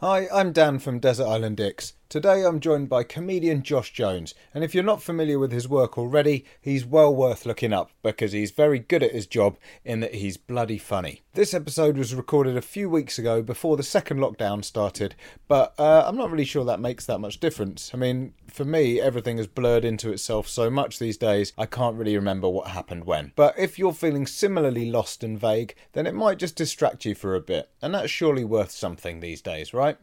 Hi, I'm Dan from Desert Island Dicks. Today I'm joined by comedian Josh Jones, and if you're not familiar with his work already, he's well worth looking up because he's very good at his job in that he's bloody funny. This episode was recorded a few weeks ago before the second lockdown started, but uh, I'm not really sure that makes that much difference. I mean, for me, everything has blurred into itself so much these days, I can't really remember what happened when. But if you're feeling similarly lost and vague, then it might just distract you for a bit, and that's surely worth something these days, right?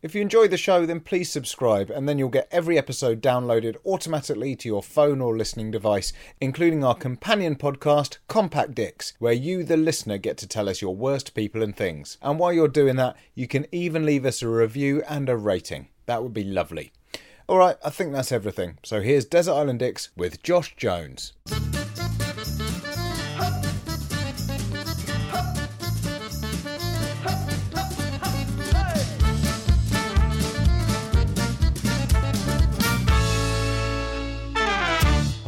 If you enjoy the show, then please subscribe, and then you'll get every episode downloaded automatically to your phone or listening device, including our companion podcast, Compact Dicks, where you, the listener, get to tell us your worst people and things. And while you're doing that, you can even leave us a review and a rating. That would be lovely. Alright, I think that's everything. So here's Desert Island Dicks with Josh Jones.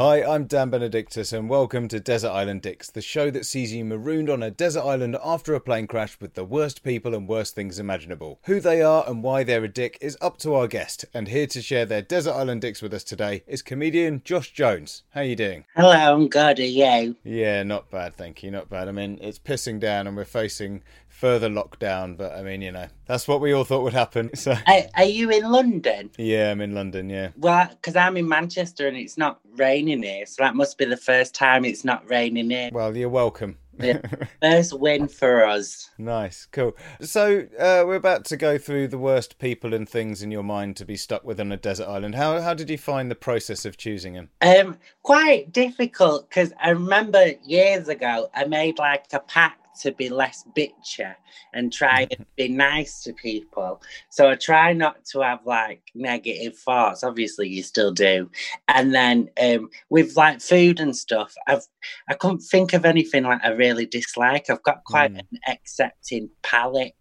Hi, I'm Dan Benedictus, and welcome to Desert Island Dicks, the show that sees you marooned on a desert island after a plane crash with the worst people and worst things imaginable. Who they are and why they're a dick is up to our guest, and here to share their Desert Island Dicks with us today is comedian Josh Jones. How are you doing? Hello, I'm good. Are you? Yeah, not bad, thank you. Not bad. I mean, it's pissing down, and we're facing further lockdown, but I mean, you know, that's what we all thought would happen. So, Are, are you in London? yeah, I'm in London. Yeah. Well, because I'm in Manchester and it's not raining here, so that must be the first time it's not raining here. Well, you're welcome. Yeah. First win for us. Nice, cool. So uh, we're about to go through the worst people and things in your mind to be stuck with on a desert island. How how did you find the process of choosing them? Um, quite difficult because I remember years ago I made like a pact to be less bitchy and try and be nice to people. So I try not to have like negative thoughts. Obviously, you still do. And then um, with like food and stuff, I've I couldn't think of anything like I really dislike. I've got quite Mm. an accepting palate.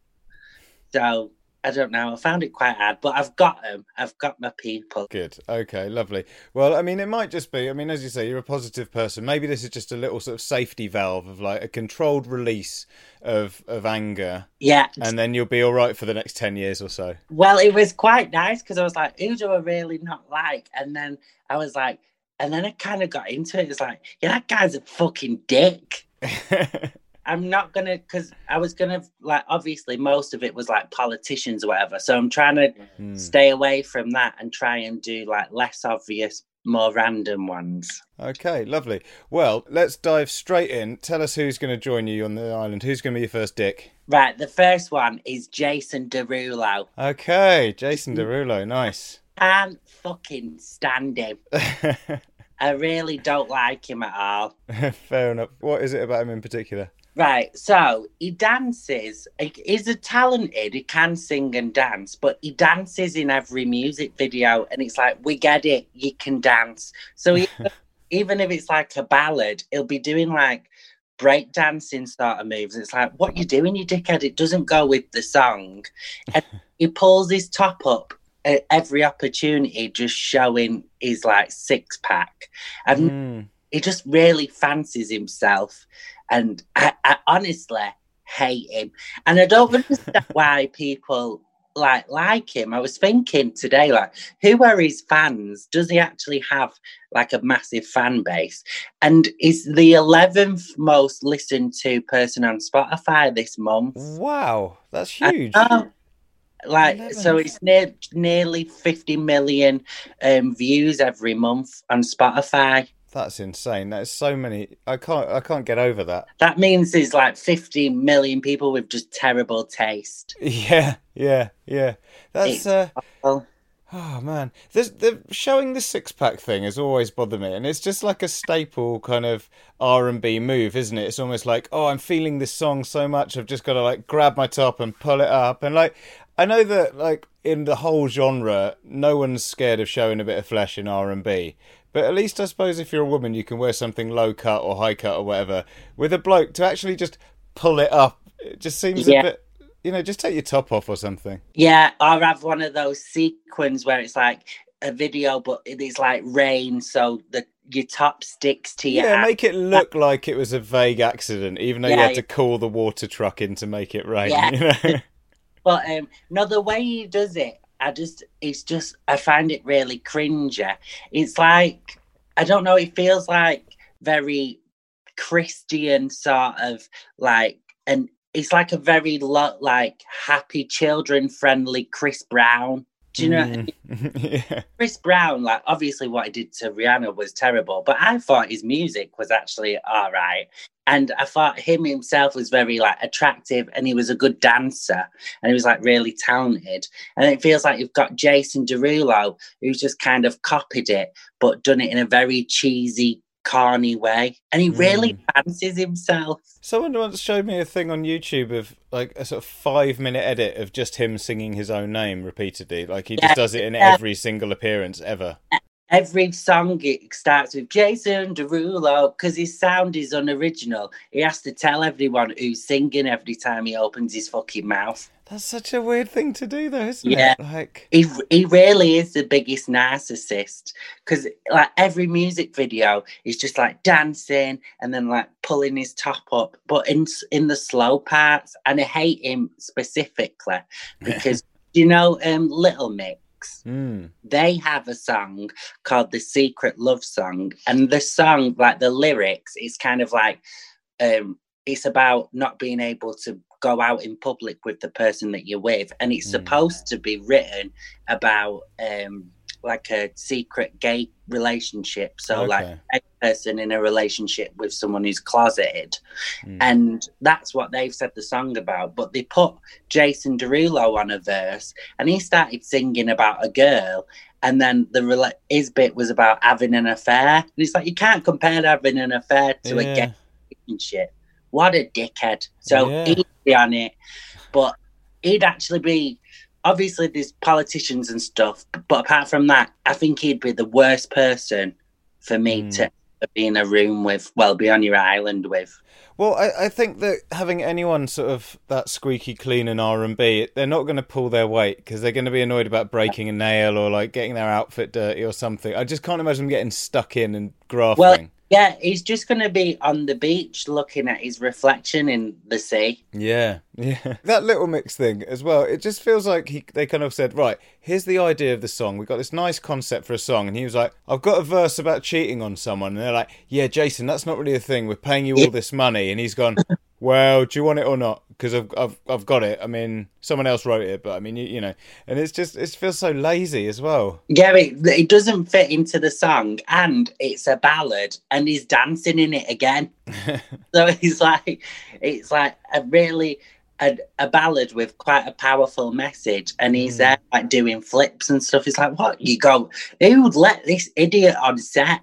So I don't know. I found it quite hard, but I've got them. I've got my people. Good. Okay, lovely. Well, I mean, it might just be. I mean, as you say, you're a positive person. Maybe this is just a little sort of safety valve of like a controlled release of of anger, Yeah. and then you'll be all right for the next ten years or so. Well, it was quite nice because I was like, who do I really not like? And then I was like, and then I kind of got into it. It's like, yeah, that guy's a fucking dick. I'm not gonna, because I was gonna, like, obviously, most of it was like politicians or whatever. So I'm trying to Hmm. stay away from that and try and do like less obvious, more random ones. Okay, lovely. Well, let's dive straight in. Tell us who's going to join you on the island. Who's going to be your first dick? Right, the first one is Jason Derulo. Okay, Jason Derulo. Nice. Can't fucking stand him. I really don't like him at all. Fair enough. What is it about him in particular? Right, so he dances. He- He's a talented. He can sing and dance, but he dances in every music video, and it's like we get it. You can dance. So even, even if it's like a ballad, he'll be doing like break dancing sort of moves. It's like, what you doing, you dickhead? It doesn't go with the song. And he pulls his top up at every opportunity, just showing his like six pack. And Hmm. He just really fancies himself and I, I honestly hate him and i don't understand why people like like him i was thinking today like who are his fans does he actually have like a massive fan base and is the 11th most listened to person on spotify this month Wow, that's huge. Like 11. so, it's near, nearly fifty million um, views every month on Spotify. That's insane. That's so many. I can't. I can't get over that. That means there's like fifty million people with just terrible taste. Yeah, yeah, yeah. That's uh, oh man. There's, the showing the six pack thing has always bothered me, and it's just like a staple kind of R and B move, isn't it? It's almost like, oh, I'm feeling this song so much, I've just got to like grab my top and pull it up, and like I know that like in the whole genre, no one's scared of showing a bit of flesh in R and B. But at least I suppose if you're a woman, you can wear something low cut or high cut or whatever. With a bloke, to actually just pull it up, it just seems Yeah. a bit. You know, just take your top off or something. yeah, or have one of those sequins where it's like a video, but it's like rain, so the your top sticks to your Yeah, make it look like it was a vague accident, even though you Yeah, had to call the water truck in to make it rain. Yeah. You know? But um, no, the way he does it, I just, it's just, I find it really cringy. It's like, I don't know, it feels like very Christian sort of like, and it's like a very lot like happy children friendly Chris Brown. Do you know? what I mean? Mm. yeah. Chris Brown, like obviously what he did to Rihanna was terrible, but I thought his music was actually all right. And I thought him himself was very like attractive and he was a good dancer and he was like really talented. And it feels like you've got Jason Derulo who's just kind of copied it, but done it in a very cheesy, corny way. And he really hmm. fancies himself. Someone once showed me a thing on YouTube of like a sort of five minute edit of just him singing his own name repeatedly. Like he Yeah. just does it in Yeah. every single appearance ever. every song it starts with Jason Derulo because his sound is unoriginal. He has to tell everyone who's singing every time he opens his fucking mouth. That's such a weird thing to do, though, isn't Yeah. it? Like, He he really is the biggest narcissist because like every music video is just like dancing and then like pulling his top up, but in in the slow parts. And I hate him specifically because you know um Little Mix mm, they have a song called the secret love song and the song like the lyrics is kind of like um it's about not being able to go out in public with the person that you're with and it's Mm. supposed to be written about um like a secret gay relationship. So like a person in a relationship with someone who's closeted. Mm. and that's what they've said the song about but they put jason derulo on a verse and he started singing about a girl and then the his bit was about having an affair. And it's like you can't compare having an affair to a gay relationship what a dickhead so Yeah. he'd be on it but he'd actually be obviously there's politicians and stuff but apart from that i think he'd be the worst person for me Mm. to be in a room with well be on your island with Well, I, I think that having anyone sort of that squeaky clean in R and B, they're not going to pull their weight because they're going to be annoyed about breaking a nail or like getting their outfit dirty or something. I just can't imagine them getting stuck in and grafting. Well, yeah, he's just going to be on the beach looking at his reflection in the sea. Yeah, yeah. That little mix thing as well. It just feels like he they kind of said, right, here's the idea of the song. We've got this nice concept for a song, and he was like, I've got a verse about cheating on someone, and they're like, yeah, Jason, that's not really a thing. We're paying you all this money, and he's gone. Well, do you want it or not? Because I've, I've I've got it. I mean, someone else wrote it, but I mean, you, you know, and it's just it feels so lazy as well. Yeah, it, it doesn't fit into the song, and it's a ballad, and he's dancing in it again. so it's like it's like a really a, a ballad with quite a powerful message, and he's hmm. there like doing flips and stuff. It's like, what you go? Who would let this idiot on set?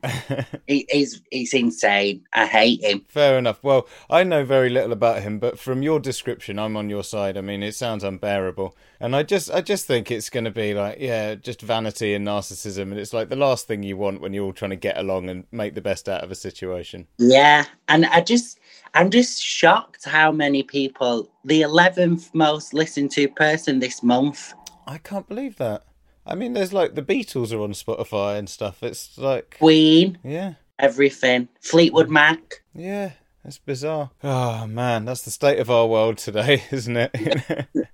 he, he's he's insane. I hate him. Fair enough. Well, I know very little about him, but from your description, I'm on your side. I mean, it sounds unbearable, and I just, I just think it's going to be like, yeah, just vanity and narcissism, and it's like the last thing you want when you're all trying to get along and make the best out of a situation. Yeah, and I just I'm just shocked how many people the 11th most listened to person this month. I can't believe that. I mean, there's like the Beatles are on Spotify and stuff. It's like, Queen, yeah, everything. Fleetwood Mac. yeah, That's bizarre. Oh man, that's the state of our world today, isn't it?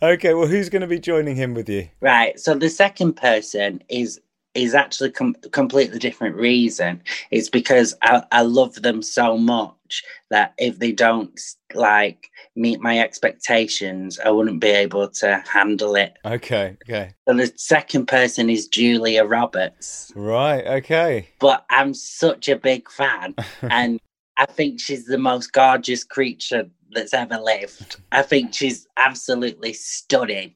okay, well, who's going to be joining him with you? Right. So the second person is is actually com- completely different reason. It's because I, I love them so much that if they don't like meet my expectations, I wouldn't be able to handle it. Okay, okay. And the second person is Julia Roberts. Right, okay. But I'm such a big fan, and I think she's the most gorgeous creature that's ever lived. I think she's absolutely stunning.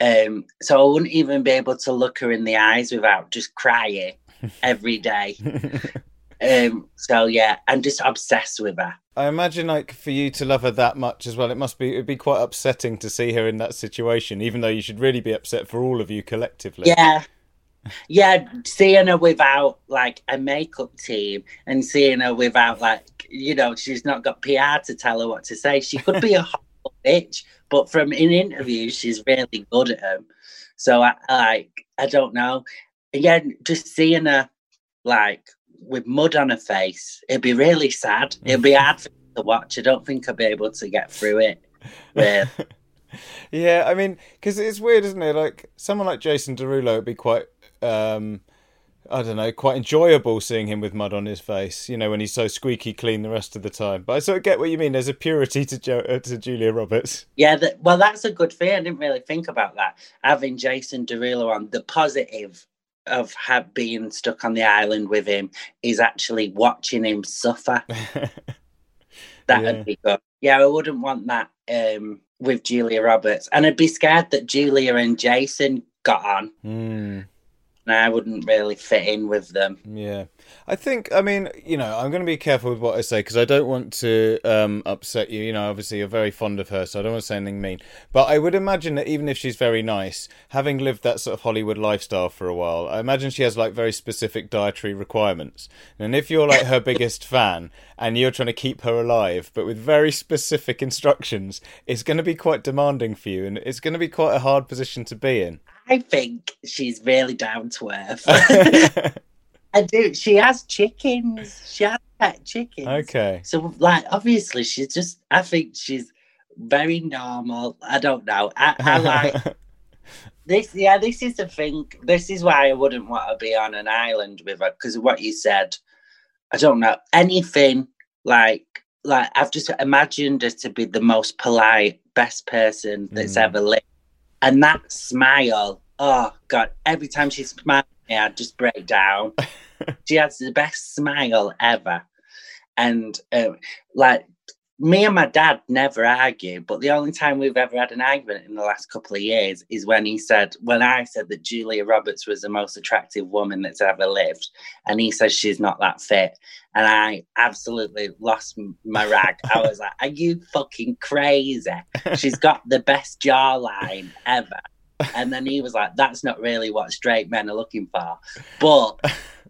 Um, so I wouldn't even be able to look her in the eyes without just crying every day. um, so yeah, I'm just obsessed with her. I imagine, like, for you to love her that much as well, it must be it'd be quite upsetting to see her in that situation. Even though you should really be upset for all of you collectively. Yeah, yeah, seeing her without like a makeup team and seeing her without like you know she's not got PR to tell her what to say. She could be a horrible bitch, but from in interviews she's really good at them. So I like I don't know. Again, just seeing her like with mud on her face, it'd be really sad. It'd be hard for to watch. I don't think I'd be able to get through it. Yeah, I mean, because it's weird, isn't it? Like someone like Jason Derulo would be quite, um, I don't know, quite enjoyable seeing him with mud on his face. You know, when he's so squeaky clean the rest of the time. But I sort of get what you mean. There's a purity to jo- uh, to Julia Roberts. Yeah, that, well, that's a good thing. I didn't really think about that. Having Jason Derulo on the positive of have, being stuck on the island with him is actually watching him suffer. That would Yeah. be good. Yeah, I wouldn't want that um, with Julia Roberts, and I'd be scared that Julia and Jason got on, Hmm. And I wouldn't really fit in with them. Yeah, I think. I mean, you know, I'm going to be careful with what I say because I don't want to um, upset you. You know, obviously you're very fond of her, so I don't want to say anything mean. But I would imagine that even if she's very nice, having lived that sort of Hollywood lifestyle for a while, I imagine she has like very specific dietary requirements. And if you're like her biggest fan and you're trying to keep her alive, but with very specific instructions, it's going to be quite demanding for you, and it's going to be quite a hard position to be in. I think she's really down to earth. I do. She has chickens. She has pet chickens. okay. So, like, obviously, she's just. I think she's very normal. I don't know. I, I like this. Yeah, this is the thing. This is why I wouldn't want to be on an island with her because of what you said. I don't know anything like like I've just imagined her to be the most polite, best person that's Mm. ever lived, and that smile. Oh God! Every time she smiles, at me, I just break down. she has the best smile ever, and um, like me and my dad never argue, but the only time we've ever had an argument in the last couple of years is when he said, when I said that Julia Roberts was the most attractive woman that's ever lived, and he says she's not that fit, and I absolutely lost my rag. I was like, "Are you fucking crazy? She's got the best jawline ever." And then he was like, "That's not really what straight men are looking for," but.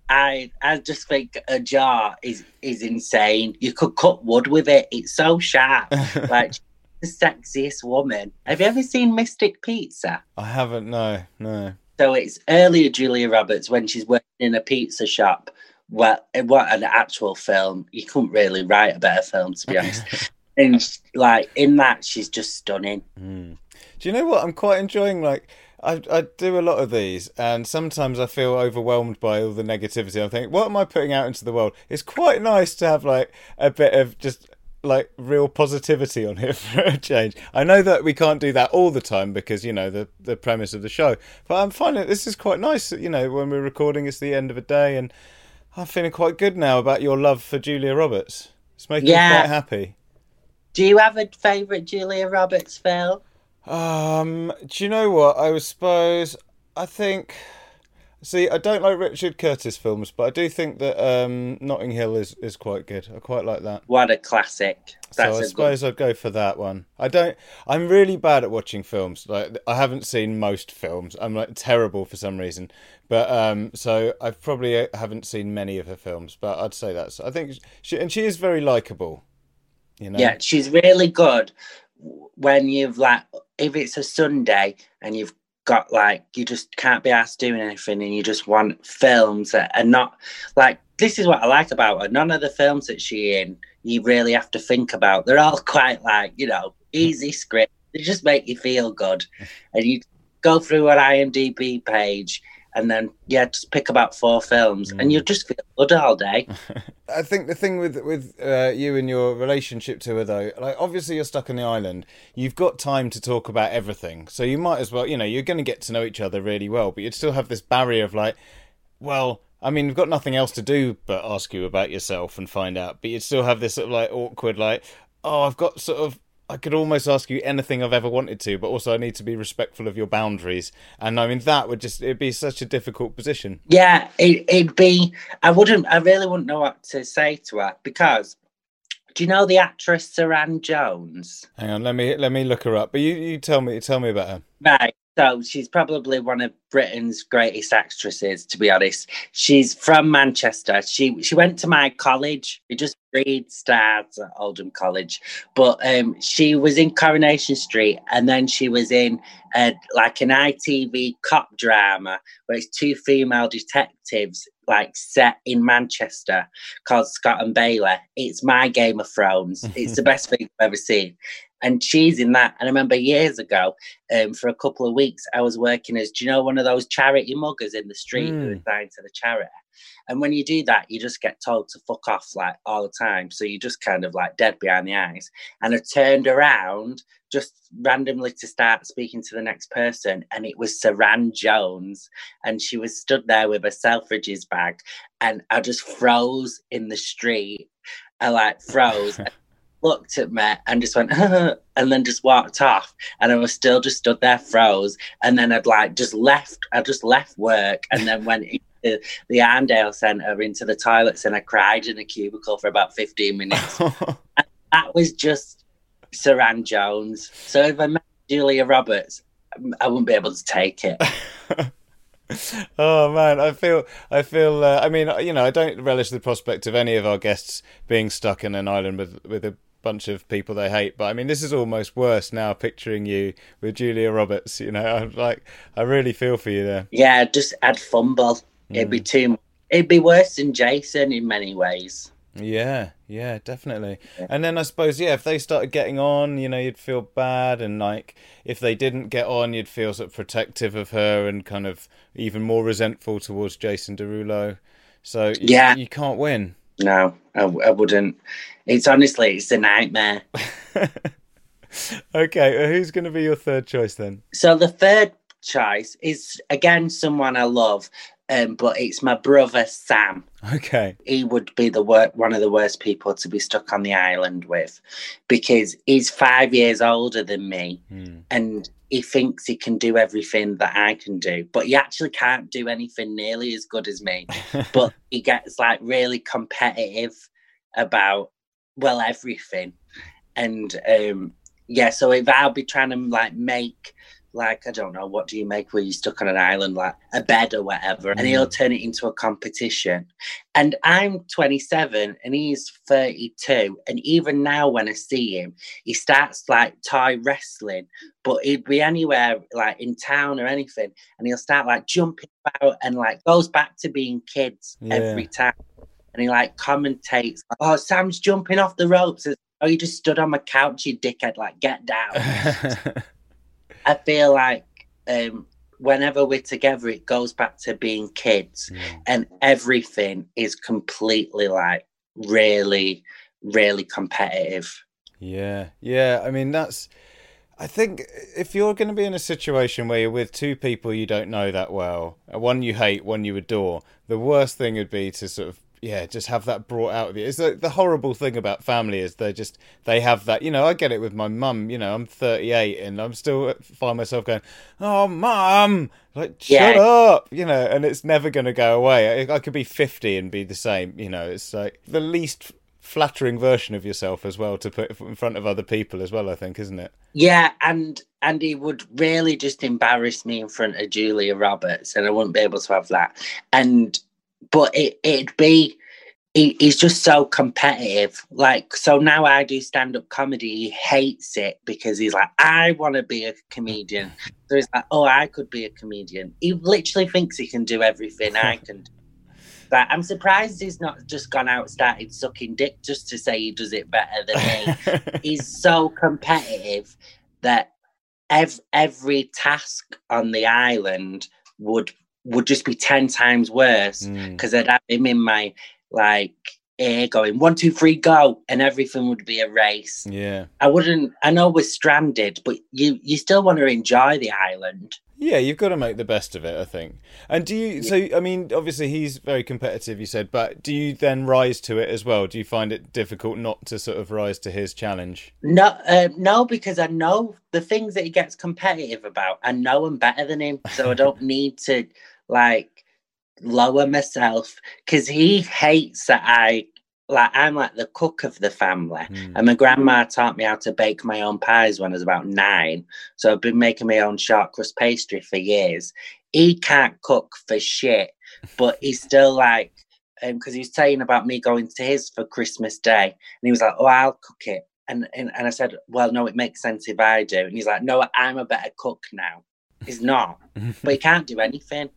I I just think a jar is is insane. You could cut wood with it. It's so sharp. like the sexiest woman. Have you ever seen Mystic Pizza? I haven't. No, no. So it's earlier Julia Roberts when she's working in a pizza shop. Well, what an actual film. You couldn't really write a better film, to be honest. and like in that, she's just stunning. Mm. Do you know what? I'm quite enjoying. Like, I I do a lot of these, and sometimes I feel overwhelmed by all the negativity. I think, what am I putting out into the world? It's quite nice to have like a bit of just like real positivity on here for a change. I know that we can't do that all the time because you know the the premise of the show, but I'm finding this is quite nice. You know, when we're recording, it's the end of a day, and I'm feeling quite good now about your love for Julia Roberts. It's making Yeah. me quite happy. Do you have a favourite Julia Roberts film? Um, do you know what? I suppose I think. See, I don't like Richard Curtis films, but I do think that um, Notting Hill is, is quite good. I quite like that. What a classic. That's so I a good suppose I'd go for that one. I don't. I'm really bad at watching films. Like I haven't seen most films. I'm like terrible for some reason. But um, so I probably haven't seen many of her films. But I'd say that's. I think she and she is very likable. You know. Yeah, she's really good when you've like if it's a Sunday and you've got like you just can't be asked doing anything and you just want films that are not like this is what I like about her. None of the films that she in you really have to think about. They're all quite like, you know, easy script. They just make you feel good. And you go through an IMDB page and then yeah, just pick about four films, mm. and you'll just feel good all day. I think the thing with with uh, you and your relationship to her though, like obviously you're stuck on the island, you've got time to talk about everything, so you might as well, you know, you're going to get to know each other really well, but you'd still have this barrier of like, well. I mean, we've got nothing else to do but ask you about yourself and find out. But you'd still have this sort of like awkward, like, oh, I've got sort of I could almost ask you anything I've ever wanted to, but also I need to be respectful of your boundaries. And I mean, that would just, it'd be such a difficult position. Yeah, it, it'd be, I wouldn't, I really wouldn't know what to say to her because do you know the actress Suranne Jones? Hang on, let me, let me look her up. But you, you tell me, tell me about her. Right. So she's probably one of Britain's greatest actresses, to be honest. She's from Manchester. She she went to my college. We just read stars at Oldham College, but um, she was in Coronation Street, and then she was in uh, like an ITV cop drama where it's two female detectives like set in Manchester called Scott and Bailey. It's my Game of Thrones. It's the best thing I've ever seen and she's in that. And I remember years ago, um, for a couple of weeks, I was working as, do you know, one of those charity muggers in the street mm. who are signed to the charity. And when you do that, you just get told to fuck off like all the time. So you just kind of like dead behind the eyes. And I turned around just randomly to start speaking to the next person. And it was Suranne Jones. And she was stood there with a Selfridges bag. And I just froze in the street. I like froze. looked at me and just went, and then just walked off. And I was still just stood there, froze. And then I'd like just left, I just left work and then went into the Arndale Centre into the toilets and I cried in a cubicle for about 15 minutes. that was just Suranne Jones. So if I met Julia Roberts, I wouldn't be able to take it. oh man, I feel, I feel. Uh, I mean, you know, I don't relish the prospect of any of our guests being stuck in an island with with a bunch of people they hate. But I mean, this is almost worse now. Picturing you with Julia Roberts, you know, I'm like, I really feel for you there. Yeah, just add fumble. It'd be mm. too. It'd be worse than Jason in many ways. Yeah, yeah, definitely. Yeah. And then I suppose, yeah, if they started getting on, you know, you'd feel bad, and like if they didn't get on, you'd feel sort of protective of her and kind of even more resentful towards Jason Derulo. So yeah, you, you can't win. No, I, I wouldn't. It's honestly, it's a nightmare. okay, who's going to be your third choice then? So the third choice is again someone I love, um, but it's my brother Sam. Okay, he would be the wor- one of the worst people to be stuck on the island with, because he's five years older than me, mm. and he thinks he can do everything that I can do, but he actually can't do anything nearly as good as me. but he gets like really competitive about well everything, and um, yeah. So if I'll be trying to like make like I don't know what do you make where you're stuck on an island like a bed or whatever and he'll mm. turn it into a competition and I'm 27 and he's 32 and even now when I see him he starts like Thai wrestling but he'd be anywhere like in town or anything and he'll start like jumping about and like goes back to being kids yeah. every time and he like commentates oh Sam's jumping off the ropes oh you just stood on my couch you dickhead like get down I feel like um, whenever we're together, it goes back to being kids, mm. and everything is completely like really, really competitive. Yeah, yeah. I mean, that's. I think if you're going to be in a situation where you're with two people you don't know that well, one you hate, one you adore, the worst thing would be to sort of yeah, just have that brought out of you. It's the, the horrible thing about family is they just they have that. You know, I get it with my mum. You know, I'm 38 and I'm still find myself going, "Oh, mum, like shut yeah. up," you know, and it's never going to go away. I, I could be 50 and be the same. You know, it's like the least flattering version of yourself as well to put in front of other people as well. I think, isn't it? Yeah, and and he would really just embarrass me in front of Julia Roberts, and I wouldn't be able to have that. And but it, it'd be he's just so competitive. Like, so now I do stand up comedy. He hates it because he's like, I want to be a comedian. So he's like, oh, I could be a comedian. He literally thinks he can do everything I can do. But I'm surprised he's not just gone out started sucking dick just to say he does it better than me. he's so competitive that ev- every task on the island would would just be 10 times worse Mm. because I'd have him in my like ear going one, two, three, go, and everything would be a race. Yeah. I wouldn't I know we're stranded, but you you still want to enjoy the island. Yeah, you've got to make the best of it, I think. And do you? So, I mean, obviously he's very competitive. You said, but do you then rise to it as well? Do you find it difficult not to sort of rise to his challenge? No, uh, no, because I know the things that he gets competitive about. I know I'm better than him, so I don't need to like lower myself. Because he hates that I like I'm like the cook of the family, Hmm. and my grandma taught me how to bake my own pies when I was about nine. So I've been making my own short crust pastry for years. He can't cook for shit, but he's still like. Because he was saying about me going to his for Christmas Day, and he was like, "Oh, I'll cook it." And, and and I said, "Well, no, it makes sense if I do." And he's like, "No, I'm a better cook now." He's not, but he can't do anything.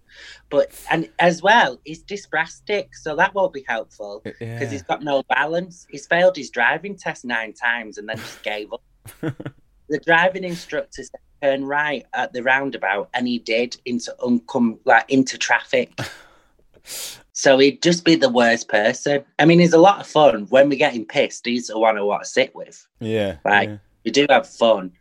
But and as well, he's dyspraxic, so that won't be helpful because Yeah. he's got no balance. He's failed his driving test nine times and then just gave up. the driving instructor said turn right at the roundabout, and he did into uncom like into traffic. So he'd just be the worst person. I mean, he's a lot of fun. When we get him pissed, he's the one I want to sit with. Yeah. Like, yeah. we do have fun,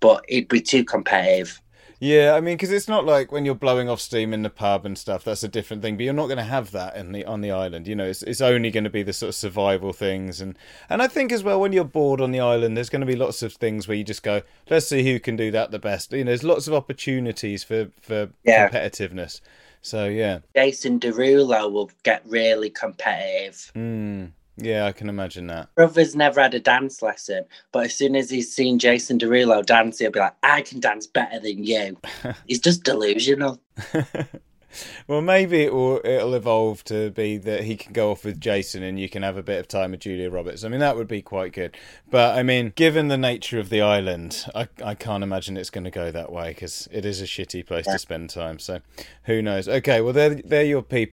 but he'd be too competitive. Yeah, I mean, because it's not like when you're blowing off steam in the pub and stuff. That's a different thing. But you're not going to have that in the on the island. You know, it's it's only going to be the sort of survival things, and and I think as well when you're bored on the island, there's going to be lots of things where you just go, let's see who can do that the best. You know, there's lots of opportunities for for Yeah. competitiveness. So yeah, Jason Derulo will get really competitive. mm, yeah, I can imagine that. Brother's never had a dance lesson, but as soon as he's seen Jason Derulo dance, he'll be like, I can dance better than you. he's just delusional. well, maybe it will it'll evolve to be that he can go off with Jason and you can have a bit of time with Julia Roberts. I mean, that would be quite good. But I mean, given the nature of the island, I I can't imagine it's going to go that way because it is a shitty place to spend time. So who knows? Okay, well they're they're your people.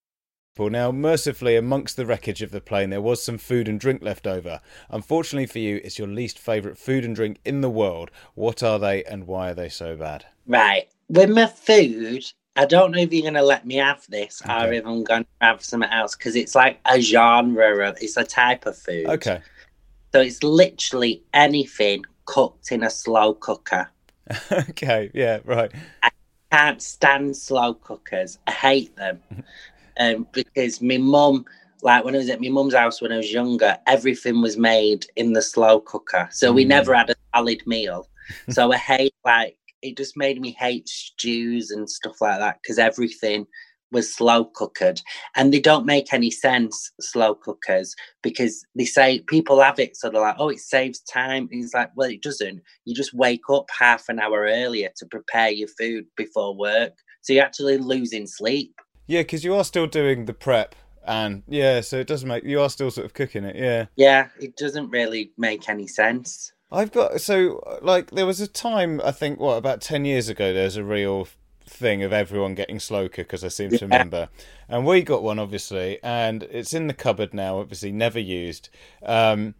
Now, mercifully, amongst the wreckage of the plane, there was some food and drink left over. Unfortunately for you, it's your least favourite food and drink in the world. What are they and why are they so bad? Right. With my food, I don't know if you're going to let me have this or Okay. if I'm going to have something else because it's like a genre, of, it's a type of food. Okay. So it's literally anything cooked in a slow cooker. okay, yeah, right. I can't stand slow cookers. I hate them. um, because my mum, like when I was at my mum's house when I was younger, everything was made in the slow cooker. So we Mm. never had a solid meal. so I hate, like, it just made me hate stews and stuff like that because everything was slow cookered. And they don't make any sense, slow cookers, because they say people have it. So they're like, oh, it saves time. And it's like, well, it doesn't. You just wake up half an hour earlier to prepare your food before work. So you're actually losing sleep. Yeah, because you are still doing the prep, and yeah, so it does make you are still sort of cooking it. Yeah, Yeah, it doesn't really make any sense. I've got so like there was a time I think what about ten years ago. There's a real thing of everyone getting slow cookers. I seem to remember, and we got one obviously, and it's in the cupboard now. Obviously, never used. Um,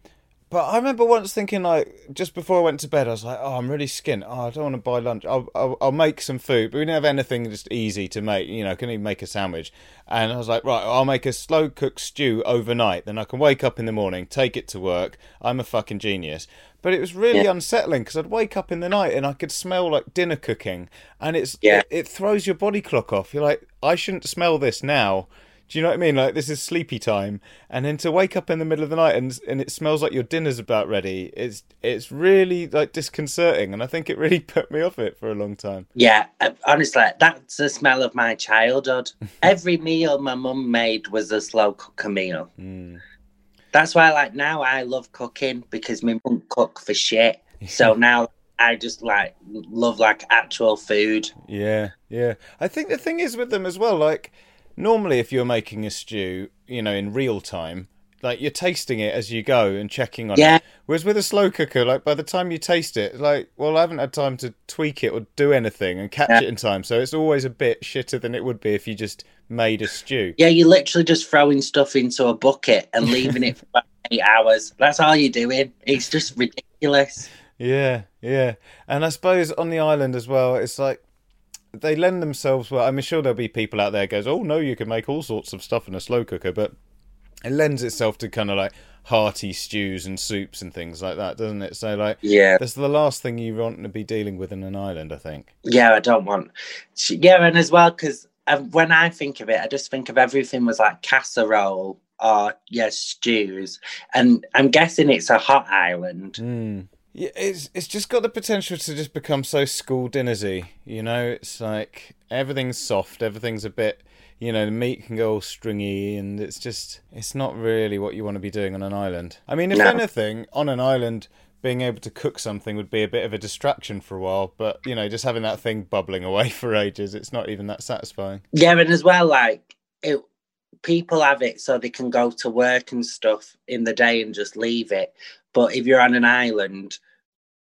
but I remember once thinking like just before I went to bed, I was like, "Oh, I'm really skint. Oh, I don't want to buy lunch. I'll, I'll I'll make some food." But we didn't have anything just easy to make. You know, I couldn't even make a sandwich. And I was like, "Right, I'll make a slow cooked stew overnight. Then I can wake up in the morning, take it to work. I'm a fucking genius." But it was really Yeah. unsettling because I'd wake up in the night and I could smell like dinner cooking, and it's Yeah. it, it throws your body clock off. You're like, I shouldn't smell this now. Do you know what I mean? Like this is sleepy time, and then to wake up in the middle of the night and and it smells like your dinner's about ready. It's it's really like disconcerting, and I think it really put me off it for a long time. Yeah, uh, honestly, that's the smell of my childhood. Every meal my mum made was a slow cooker meal. Mm. That's why, like, now I love cooking because my mum cook for shit. So now I just like love like actual food. Yeah, yeah. I think the thing is with them as well, like normally if you're making a stew, you know, in real time, like you're tasting it as you go and checking on Yeah. it. Whereas with a slow cooker, like by the time you taste it, like, well, I haven't had time to tweak it or do anything and catch Yeah. it in time. So it's always a bit shitter than it would be if you just made a stew. Yeah, you're literally just throwing stuff into a bucket and leaving it for about eight hours. That's all you're doing. It's just ridiculous. Yeah, yeah. And I suppose on the island as well, it's like they lend themselves well. I'm sure there'll be people out there goes, "Oh no, you can make all sorts of stuff in a slow cooker," but it lends itself to kind of like hearty stews and soups and things like that, doesn't it? So like Yeah. that's the last thing you want to be dealing with in an island, I think. Yeah, I don't want. Yeah, and as well, because when I think of it, I just think of everything was like casserole or, yeah, stews. And I'm guessing it's a hot island. Mm. Yeah, it's it's just got the potential to just become so school dinnersy. You know, it's like everything's soft, everything's a bit. You know, the meat can go all stringy, and it's just it's not really what you want to be doing on an island. I mean, if No. anything, on an island, being able to cook something would be a bit of a distraction for a while. But you know, just having that thing bubbling away for ages, it's not even that satisfying. Yeah, and as well, like, it, people have it so they can go to work and stuff in the day and just leave it. But if you're on an island,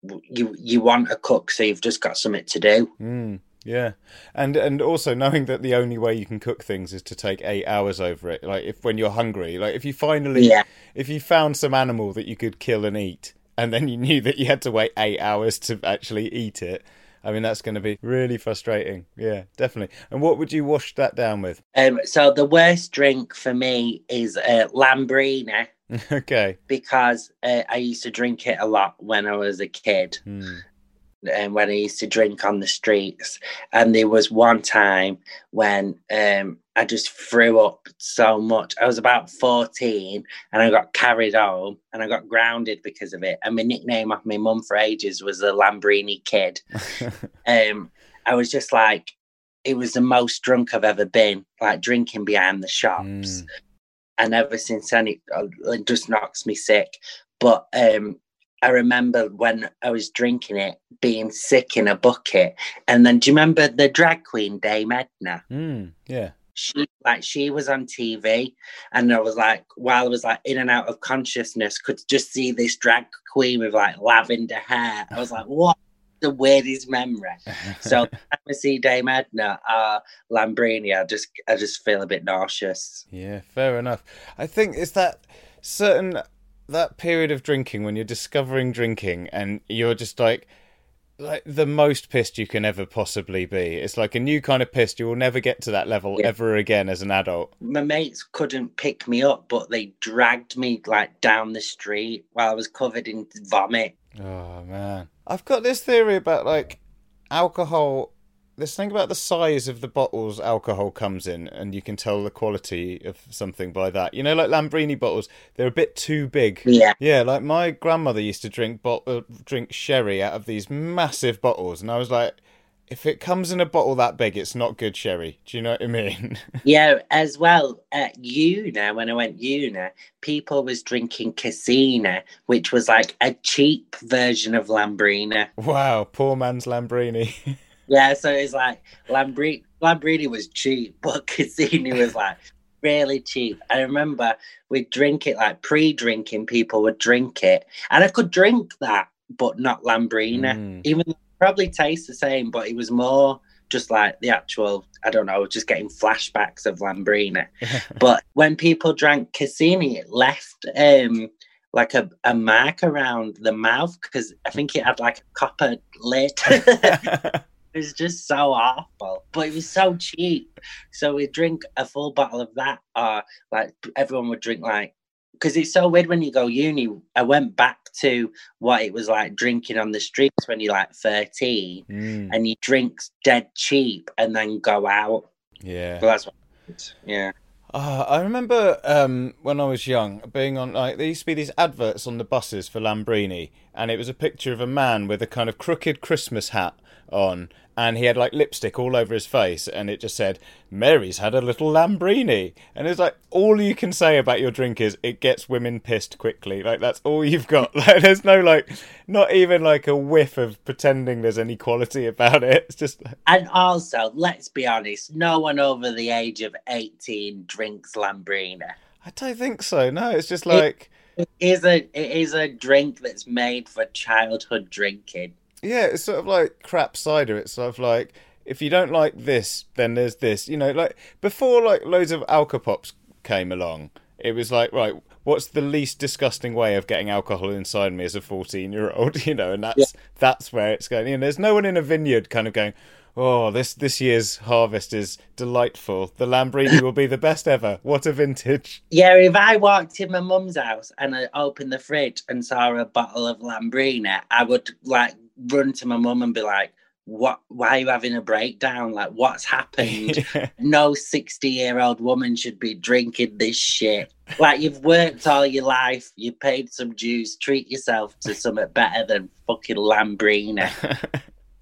you you want a cook, so you've just got something to do. Mm, yeah, and and also knowing that the only way you can cook things is to take eight hours over it. Like if when you're hungry, like if you finally, Yeah. if you found some animal that you could kill and eat, and then you knew that you had to wait eight hours to actually eat it. I mean, that's going to be really frustrating. Yeah, definitely. And what would you wash that down with? Um, so the worst drink for me is uh, Lambrini. okay. because uh, I used to drink it a lot when I was a kid Hmm. And when I used to drink on the streets. And there was one time when um, I just threw up so much. I was about 14 and I got carried home and I got grounded because of it. And my nickname of my mum for ages was the Lambrini Kid. um, I was just like, it was the most drunk I've ever been, like drinking behind the shops Mm. and ever since then it, uh, it just knocks me sick but um i remember when i was drinking it being sick in a bucket and then do you remember the drag queen dame edna Mm. Yeah. she like she was on tv and i was like while i was like in and out of consciousness could just see this drag queen with like lavender hair i was like what the weirdest memory so I see Dame Edna uh Lambrini, I just I just feel a bit nauseous. Yeah, fair enough. I think it's that certain that period of drinking when you're discovering drinking and you're just like like the most pissed you can ever possibly be. It's like a new kind of pissed. You will never get to that level Yeah. ever again as an adult. my mates couldn't pick me up, but they dragged me like down the street while I was covered in vomit. Oh man. I've got this theory about like alcohol this thing about the size of the bottles alcohol comes in and you can tell the quality of something by that. You know like Lambrini bottles, they're a bit too big. Yeah. Yeah, like my grandmother used to drink uh, drink sherry out of these massive bottles, and I was like, if it comes in a bottle that big, it's not good sherry. Do you know what I mean? Yeah, as well at uni, when I went uni, people was drinking Casina, which was like a cheap version of Lambrini. wow, poor man's Lambrini. Yeah, so it's like Lambrini, Lambrini was cheap, but Casini was like really cheap. I remember we'd drink it like pre-drinking, people would drink it, and I could drink that, but not Lambrini. Mm. Even probably tastes the same, but it was more just like the actual. I don't know, just getting flashbacks of Lambrini. but when people drank Cassini, it left um like a, a mark around the mouth because I think it had like a copper lid. It was just so awful, but it was so cheap. So we drink a full bottle of that, or like everyone would drink like because it's so weird when you go uni. I went back to what it was like drinking on the streets when you're like 13 Mm, and you drink dead cheap and then go out. yeah. That's what. Yeah. Ah, I remember um, when I was young being on like there used to be these adverts on the buses for Lambrini, and it was a picture of a man with a kind of crooked Christmas hat on, and he had like lipstick all over his face, and it just said Mary's had a little Lambrini, and it's like all you can say about your drink is it gets women pissed quickly. Like that's all you've got. Like there's no like, not even like a whiff of pretending there's any quality about it. It's just And also, let's be honest, no one over the age of 18 drinks Lambrini. I don't think so. No, it's just like. it is a it is a drink that's made for childhood drinking. Yeah, it's sort of like crap cider. It's sort of like if you don't like this, then there's this. You know, like before, like loads of alcopops came along. It was like, right, what's the least disgusting way of getting alcohol inside me as a fourteen-year-old? You know, and that's yeah. that's where it's going. And there's no one in a vineyard kind of going, oh, this this year's harvest is delightful. The Lambrini will be the best ever. What a vintage! Yeah, if I walked in my mum's house and I opened the fridge and saw a bottle of Lambrini, I would like run to my mum and be like, what why are you having a breakdown? Like what's happened? No 60 year old woman should be drinking this shit. Like you've worked all your life you paid some dues treat yourself to something better than fucking Lambrini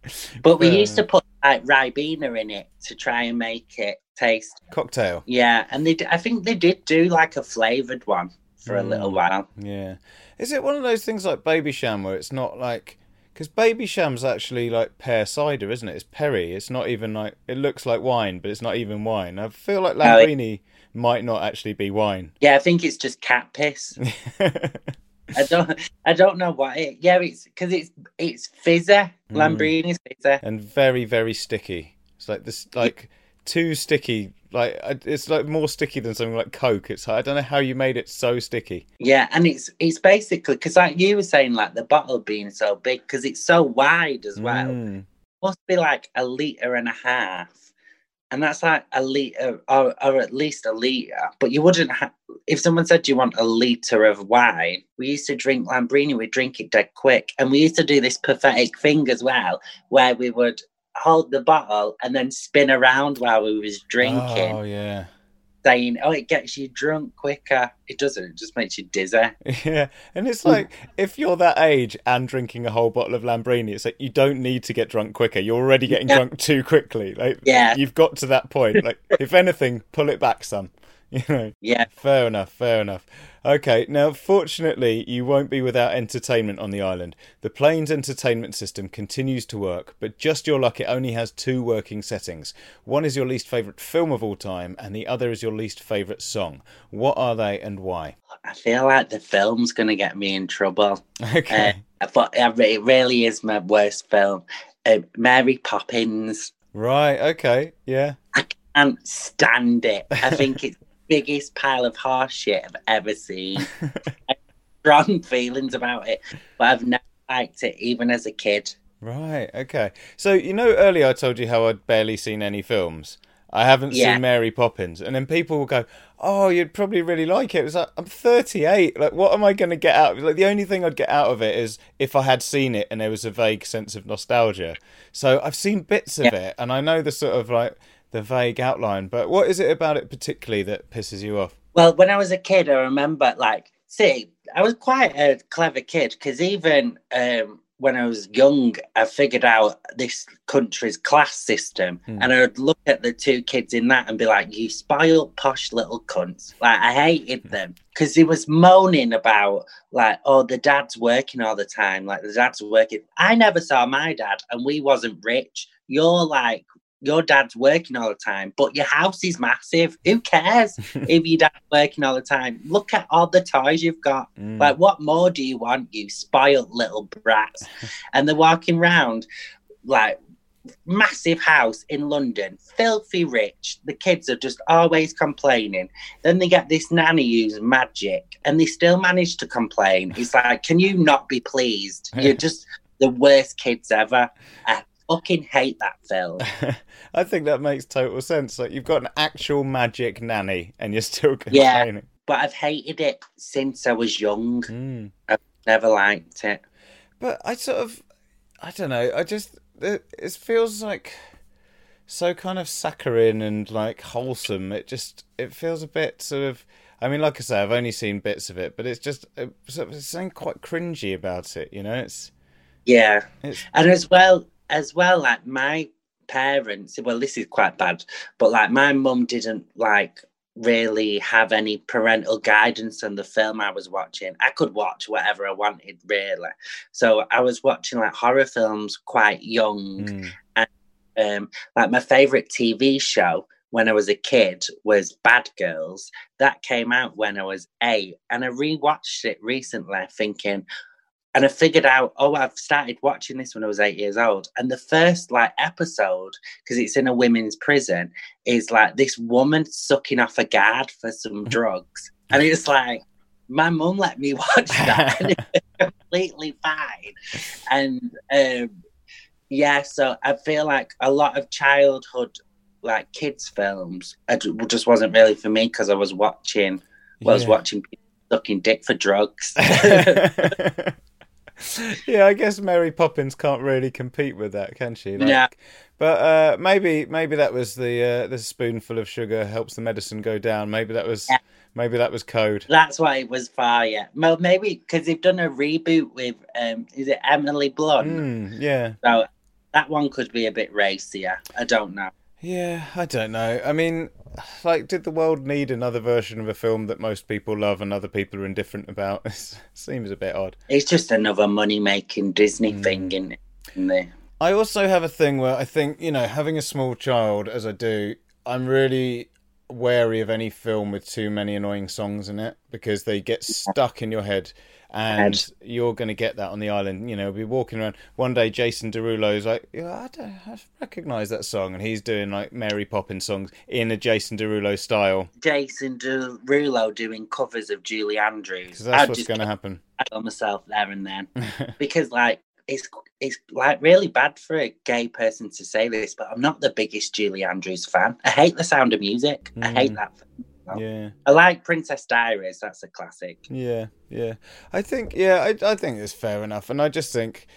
but we used to put like Ribena in it to try and make it taste cocktail. Yeah and they i think they did do like a flavored one for mm. a little mm. while. Yeah. Is it one of those things like Babycham where it's not like because Babycham's actually like pear cider, isn't it? It's perry. It's not even like it looks like wine, but it's not even wine. I feel like Lambrini oh, might not actually be wine. Yeah, I think it's just cat piss. I don't, I don't know why. It, yeah, it's because it's it's fizzer. Hmm. Lambrini's fizzer, and very very sticky. It's like this, like too sticky like it's like more sticky than something like Coke. It's I don't know how you made it so sticky. Yeah, and it's it's basically because like you were saying, like the bottle being so big because it's so wide as well. Mm. Must be like a liter and a half, and that's like a liter or, or at least a liter. But you wouldn't have if someone said, "Do you want a liter of wine?" We used to drink Lambrini. We drink it dead quick, and we used to do this pathetic thing as well, where we would hold the bottle and then spin around while we was drinking. Oh yeah. Saying, "Oh, it gets you drunk quicker." It doesn't. It just makes you dizzy. Yeah, and it's like if you're that age and drinking a whole bottle of Lambrini, it's like you don't need to get drunk quicker. You're already getting yeah. drunk too quickly. Like, yeah, you've got to that point. Like, if anything, pull it back some. You know. Yeah. Fair enough. Fair enough. Okay, now fortunately, you won't be without entertainment on the island. The plane's entertainment system continues to work, but just your luck, it only has two working settings. One is your least favourite film of all time, and the other is your least favourite song. What are they and why? I feel like the film's going to get me in trouble. Okay. Uh, but it really is my worst film. Uh, Mary Poppins. Right, okay, yeah. I can't stand it. I think it's biggest pile of horse shit I've ever seen. strong feelings about it, but I've never liked it, even as a kid. Right. Okay. So you know, earlier I told you how I'd barely seen any films. I haven't yeah. seen Mary Poppins, and then people will go, "Oh, you'd probably really like it." It was like I'm 38. Like, what am I going to get out? of it? Like, the only thing I'd get out of it is if I had seen it and there was a vague sense of nostalgia. So I've seen bits of yeah. it, and I know the sort of like the vague outline. But what is it about it particularly that pisses you off? Well, when I was a kid, I remember like, see, I was quite a clever kid because even um, when I was young, I figured out this country's class system, mm. and I would look at the two kids in that and be like, "You spoiled, posh little cunts!" Like I hated hmm. them because he was moaning about like, "Oh, the dad's working all the time. Like the dad's working." I never saw my dad, and we wasn't rich. You're like your dad's working all the time, but your house is massive. Who cares if your dad's working all the time? Look at all the toys you've got. Mm. Like, what more do you want, you spoiled little brats? and they're walking around like massive house in London, filthy rich. The kids are just always complaining. Then they get this nanny who's magic, and they still manage to complain. It's like, can you not be pleased? You're just the worst kids ever. I fucking hate that film. I think that makes total sense. Like you've got an actual magic nanny, and you're still complaining. Yeah, but I've hated it since I was young. Mm. I've never liked it. But I sort of, I don't know. I just it, it feels like so kind of saccharine and like wholesome. It just it feels a bit sort of. I mean, like I say, I've only seen bits of it, but it's just it's something quite cringy about it. You know, it's yeah, it's, and as well as well, like my parents, well, this is quite bad, but like my mum didn't like really have any parental guidance on the film I was watching. I could watch whatever I wanted, really. So I was watching like horror films quite young. Mm. And um, like my favorite TV show when I was a kid was Bad Girls. That came out when I was eight, and I rewatched it recently, thinking, and I figured out, oh, I've started watching this when I was eight years old. And the first like episode, because it's in a women's prison, is like this woman sucking off a guard for some drugs, and it's like my mum let me watch that, and it was completely fine. And um, yeah, so I feel like a lot of childhood like kids films it just wasn't really for me because I was watching well, I was watching people sucking dick for drugs. yeah, I guess Mary Poppins can't really compete with that, can she? Like, Yeah. But uh, maybe maybe that was the uh, the spoonful of sugar helps the medicine go down. Maybe that was Yeah. maybe that was code. That's why it was fire. Well, maybe because they've done a reboot with um, is it Emily Blunt? Mm, yeah. So that one could be a bit racier. I don't know. Yeah, I don't know. I mean, like, did the world need another version of a film that most people love and other people are indifferent about? It seems a bit odd. It's just another money making Disney Hmm. thing in, in there. I also have a thing where I think, you know, having a small child as I do, I'm really wary of any film with too many annoying songs in it because they get stuck in your head. And you're going to get that on the island. You know, be walking around. One day, Jason Derulo's like, yeah, I, don't, I recognise that song. And he's doing like Mary Poppins songs in a Jason Derulo style. Jason Derulo doing covers of Julie Andrews. That's I'd what's just going to happen. I kill myself there and then because like it's it's like really bad for a gay person to say this, but I'm not the biggest Julie Andrews fan. I hate the sound of music. I hate Mm. Yeah. I like Princess Diaries. That's a classic. Yeah, yeah. I think yeah, I I think it's fair enough, and I just think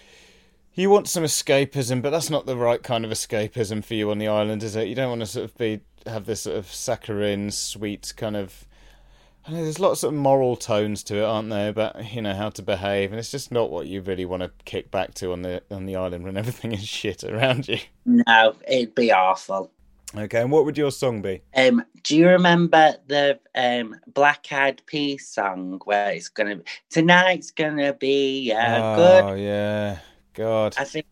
you want some escapism, but that's not the right kind of escapism for you on the island, is it? You don't want to sort of be have this sort of saccharine, sweet kind of. I know there's lots of moral tones to it, aren't there? About you know how to behave, and it's just not what you really want to kick back to on the on the island when everything is shit around you. No, it'd be awful. Okay, and what would your song be? Um, do you remember the um Black Eyed Peas song where it's gonna tonight's gonna be a good? oh yeah, God. I think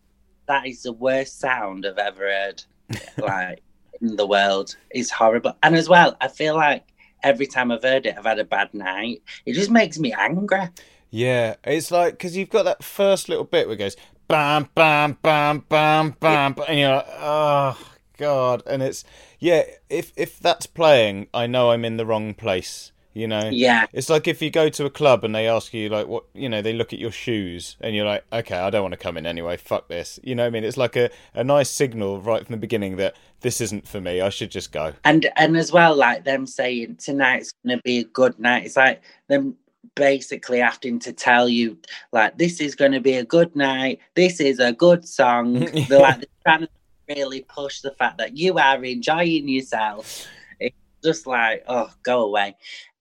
that is the worst sound I've ever heard, like in the world. It's horrible, and as well, I feel like every time I've heard it, I've had a bad night. It just makes me angry. Yeah, it's like because you've got that first little bit where it goes bam, bam, bam, bam, bam, bam, and you're like, oh god, and it's yeah. If if that's playing, I know I'm in the wrong place. You know, Yeah, it's like if you go to a club and they ask you like what you know, they look at your shoes and you're like, okay, I don't want to come in anyway. Fuck this. You know what I mean? It's like a a nice signal right from the beginning that this isn't for me. I should just go. and and as well, like them saying tonight's gonna be a good night. It's like them basically having to tell you like this is going to be a good night this is a good song they're like they're trying to really push the fact that you are enjoying yourself it's just like oh go away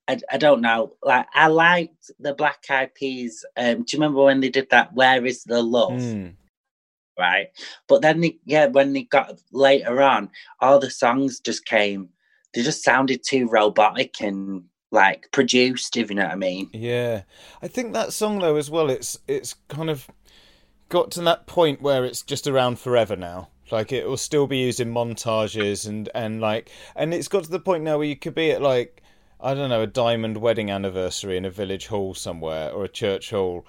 I, I don't know like i liked the black eyed peas um do you remember when they did that where is the love Mm. right but then they, yeah when they got later on all the songs just came they just sounded too robotic and like produced if you know what i mean Yeah, I think that song though as well. It's it's kind of got to that point where it's just around forever now. Like it will still be used in montages and and like and it's got to the point now where you could be at like I don't know a diamond wedding anniversary in a village hall somewhere or a church hall.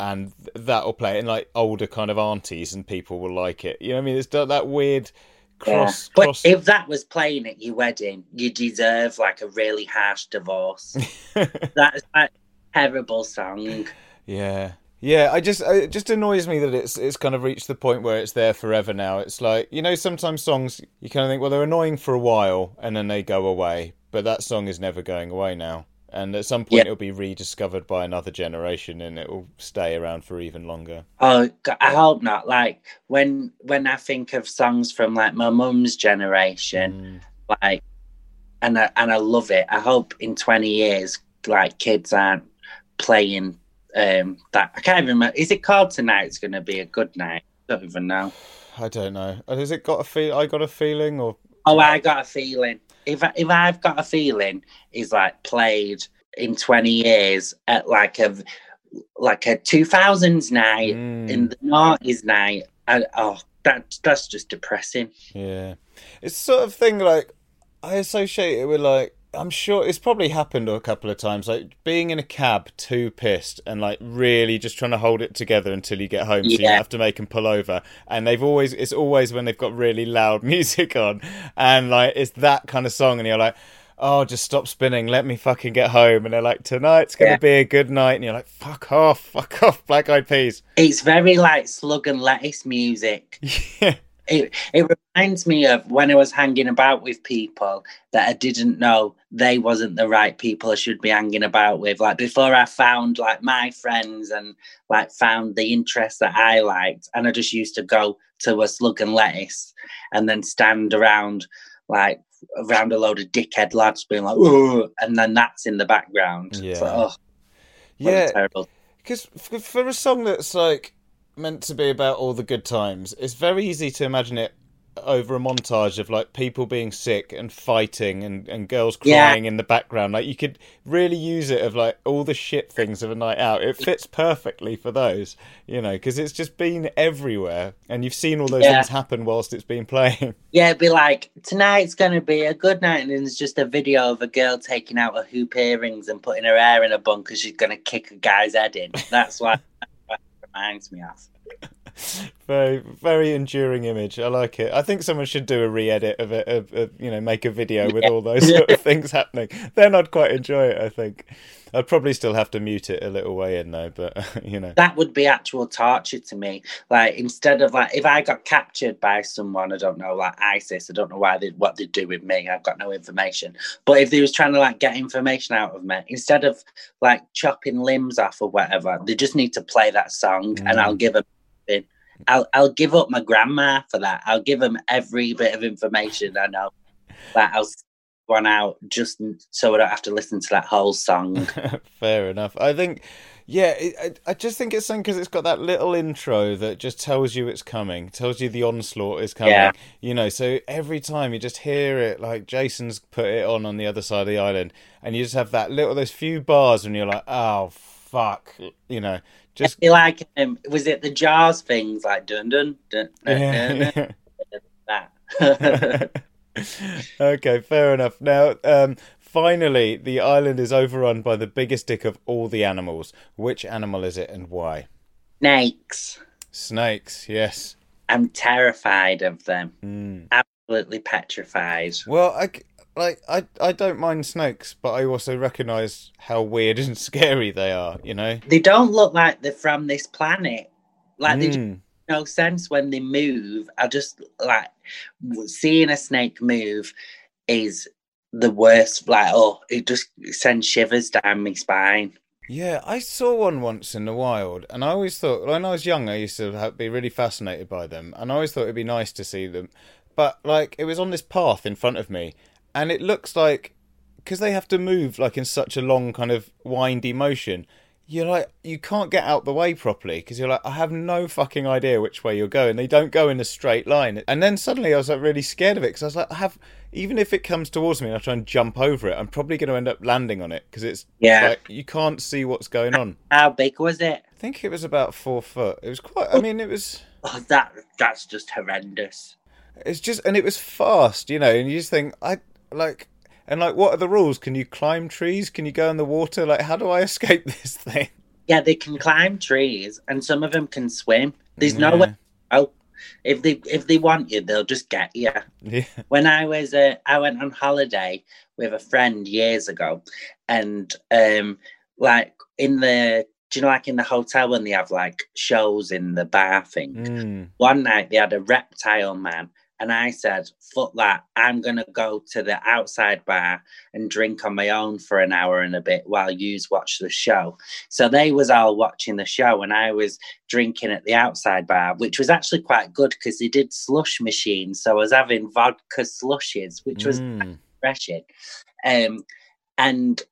And that'll play, it, and like older kind of aunties and people will like it. You know what I mean? It's that weird cross. but cross... if that was playing at your wedding you deserve like a really harsh divorce that is like a terrible song Yeah, yeah. I just it just annoys me that it's it's kind of reached the point where it's there forever now. It's like you know sometimes songs you kind of think well they're annoying for a while and then they go away, but that song is never going away now. And at some point Yeah. it'll be rediscovered by another generation and it will stay around for even longer. Oh, I hope not. Like when when I think of songs from like my mum's generation, Mm. like, and I, and I love it. I hope in twenty years, like kids aren't playing um that. I can't even remember. Is it called tonight? It's going to be a good night. I don't even know. I don't know. Has it got a feel? I got a feeling, or Oh, I got a feeling. If I, if I've got a feeling, is like played in twenty years at like a like a two thousands night Mm. in the noughties night. Oh, that that's just depressing. Yeah, it's sort of thing like I associate it with like I'm sure it's probably happened a couple of times, like being in a cab too pissed and like really just trying to hold it together until you get home, so you Yeah. have to make them pull over. And they've always it's always when they've got really loud music on, and like it's that kind of song, and you're like. Oh, just stop spinning. Let me fucking get home. And they're like, tonight's going to Yeah. be a good night. And you're like, fuck off, fuck off, Black Eyed Peas. It's very like slug and lettuce music. Yeah. It it reminds me of when I was hanging about with people that I didn't know they wasn't the right people I should be hanging about with. Like before I found like my friends and like found the interests that I liked, and I just used to go to a slug and lettuce and then stand around like around a load of dickhead lads being like, oh, and then that's in the background. It's like, Yeah. oh, Yeah. terrible. Because f- for a song that's like meant to be about all the good times, it's very easy to imagine it over a montage of like people being sick and fighting and, and girls Yeah. crying in the background. Like you could really use it of like all the shit things of a night out. It fits perfectly for those, you know, because it's just been everywhere and you've seen all those Yeah. things happen whilst it's been playing. Yeah, it'd be like tonight's gonna be a good night, and then there's just a video of a girl taking out her hoop earrings and putting her hair in a bun because she's gonna kick a guy's head in. That's what, reminds me of. very very enduring image i like it i think someone should do a re-edit of it of, of you know make a video with Yeah. all those sort of things happening then i'd quite enjoy it i think i'd probably still have to mute it a little way in though but you know That would be actual torture to me. Like instead of like if I got captured by someone, I don't know, like ISIS, I don't know why they what they'd do with me. I've got no information. But if they was trying to like get information out of me, instead of like chopping limbs off or whatever, they just need to play that song, and I'll mm. give them. I'll I'll give up my grandma for that. I'll give them every bit of information I know. Like I'll one out just so I don't have to listen to that whole song. fair enough i think yeah it, I, I just think it's something because it's got that little intro that just tells you it's coming tells you the onslaught is coming Yeah. you know so every time you just hear it like jason's put it on on the other side of the island and you just have that little those few bars and you're like oh fuck you know just Be like, um, was it the Jaws things like dun dun dun, dun, dun, dun, yeah. that? okay, fair enough. Now, um, finally, the island is overrun by the biggest dick of all the animals. Which animal is it and why? Snakes. Snakes, yes. I'm terrified of them. Mm. Absolutely petrified. Well, I, like, I, I don't mind snakes, but I also recognise how weird and scary they are, you know? They don't look like they're from this planet. Like they just Mm. no sense when they move. I just like seeing a snake move is the worst. Like oh, it just sends shivers down my spine. Yeah, I saw one once in the wild, and I always thought when I was young, I used to be really fascinated by them, and I always thought it'd be nice to see them. But like, it was on this path in front of me, and it looks like because they have to move like in such a long kind of windy motion. You're like you can't get out the way properly because you're like I have no fucking idea which way you're going. They don't go in a straight line, and then suddenly I was like really scared of it because I was like I have even if it comes towards me and I try and jump over it, I'm probably going to end up landing on it because it's Yeah. like you can't see what's going on. How big was it? I think it was about four foot. It was quite. I oh. mean, it was. Oh, that that's just horrendous. It's just, and it was fast, you know. And you just think, I like, and like, what are the rules? Can you climb trees? Can you go in the water? Like, how do I escape this thing? Yeah, they can climb trees, and some of them can swim. There's no way. Oh, if they if they want you, they'll just get you. Yeah. when I was uh, I went on holiday with a friend years ago, and um, like in the do you know like in the hotel when they have like shows in the bar thing. Mm. One night they had a reptile man, and I said, "Fuck that! I'm gonna go to the outside bar and drink on my own for an hour and a bit while yous watch the show." So they was all watching the show, and I was drinking at the outside bar, which was actually quite good because they did slush machines. So I was having vodka slushes, which was Mm. refreshing. Um, and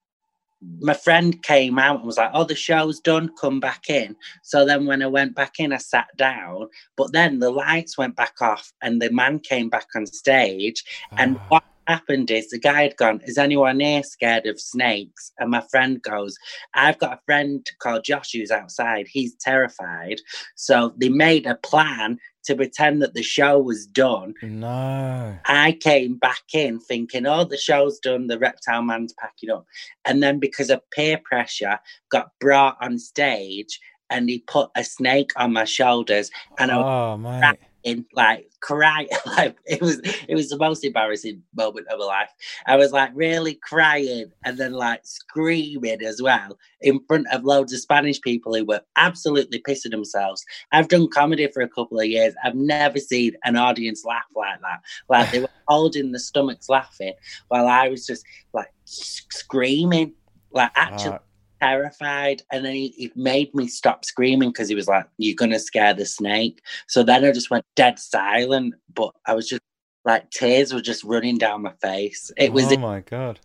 my friend came out and was like, "Oh, the show's done. Come back in." So then, when I went back in, I sat down. But then the lights went back off, and the man came back on stage. And Ah. what happened is the guy had gone, Is anyone here scared of snakes? And my friend goes, I've got a friend called Josh who's outside. He's terrified. So they made a plan to pretend that the show was done. No. I came back in thinking, oh, the show's done, the reptile man's packing up. And then because of peer pressure, got brought on stage and he put a snake on my shoulders and I was Oh. In like crying like it was it was the most embarrassing moment of my life. I was like really crying and then like screaming as well in front of loads of spanish people who were absolutely pissing themselves. I've done comedy for a couple of years. I've never seen an audience laugh like that. Like they were holding the stomachs laughing while i was just like screaming. Like actually Ah, terrified and then he, he made me stop screaming because he was like you're gonna scare the snake so then i just went dead silent but i was just like tears were just running down my face it was Oh my god.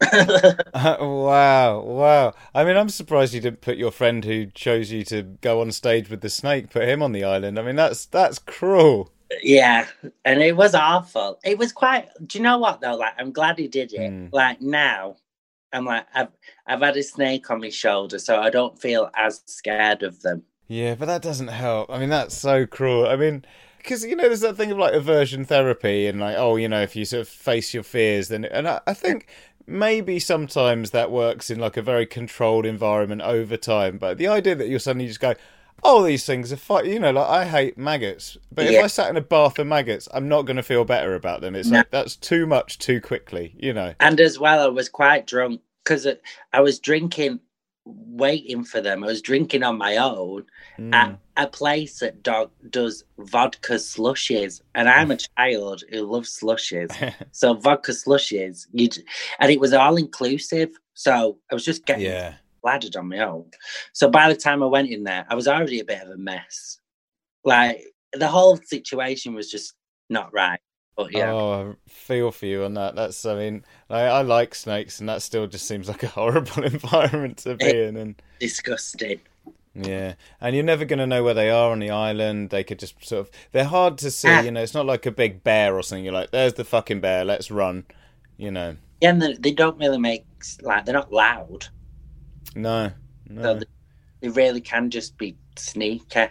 wow, wow. I mean, I'm surprised you didn't put your friend who chose you to go on stage with the snake, put him on the island. I mean, that's that's cruel. yeah and it was awful it was quite do you know what though like i'm glad he did it Mm. like now i'm like i've i've had a snake on my shoulder so i don't feel as scared of them Yeah, but that doesn't help. I mean, that's so cruel. I mean, because you know, there's that thing of like aversion therapy, and like, oh, you know, if you sort of face your fears, then, and I, I think maybe sometimes that works in like a very controlled environment over time. But the idea that you'll suddenly just go, oh, these things are fine. You know, like I hate maggots, but if I sat in a bath of maggots, I'm not going to feel better about them. It's No. like that's too much too quickly. You know. And as well, I was quite drunk because I was drinking, waiting for them. I was drinking on my own Mm. at a place that dog does vodka slushies, and I'm a child who loves slushies. so vodka slushies, you and it was all inclusive. So I was just getting yeah. Laddered on my own. So by the time I went in there, I was already a bit of a mess. Like the whole situation was just not right. But yeah. Oh, I feel for you on that. That's, I mean, I, I like snakes, and that still just seems like a horrible environment to be in. And disgusting. yeah, and you're never going to know where they are on the island. They could just sort of, they're hard to see. Ah. You know, it's not like a big bear or something. You're like, there's the fucking bear. Let's run. You know, Yeah, and they, they don't really make like they're not loud, no, so they, they really can just be sneaky.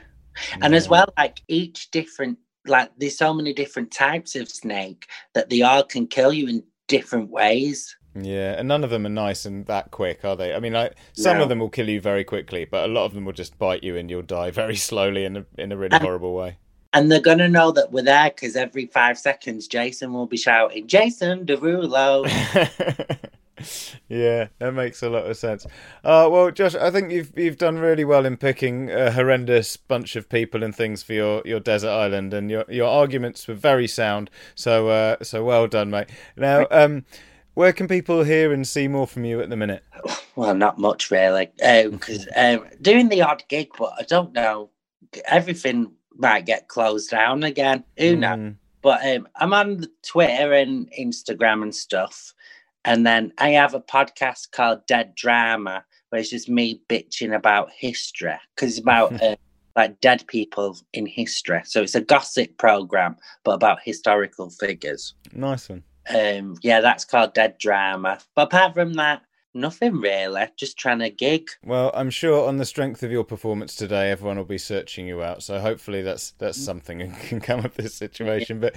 And as well, like each different, like there's so many different types of snake that they all can kill you in different ways. Yeah, and none of them are nice and that quick, are they? I mean, like some No. of them will kill you very quickly, but a lot of them will just bite you and you'll die very slowly in a in a really And- horrible way. And they're gonna know that we're there because every five seconds, Jason will be shouting, "Jason Derulo." yeah, that makes a lot of sense. Uh, well, Josh, I think you've you've done really well in picking a horrendous bunch of people and things for your, your desert island, and your your arguments were very sound. So uh, so well done, mate. Now, um, where can people hear and see more from you at the minute? Well, not much really, because um, doing the odd gig, but I don't know. Everything might get closed down again. Who knows? Mm, But um, I'm on Twitter and Instagram and stuff, and then I have a podcast called Dead Drama, where it's just me bitching about history because it's about uh, like dead people in history. So it's a gossip program, but about historical figures. nice one. Um, yeah, that's called Dead Drama. But apart from that, nothing really. Just trying to gig. Well, I'm sure on the strength of your performance today, everyone will be searching you out. So hopefully that's that's something that can come of this situation. But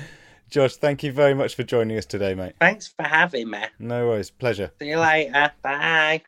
Josh, thank you very much for joining us today, mate. Thanks for having me. No worries, pleasure. See you later. Bye.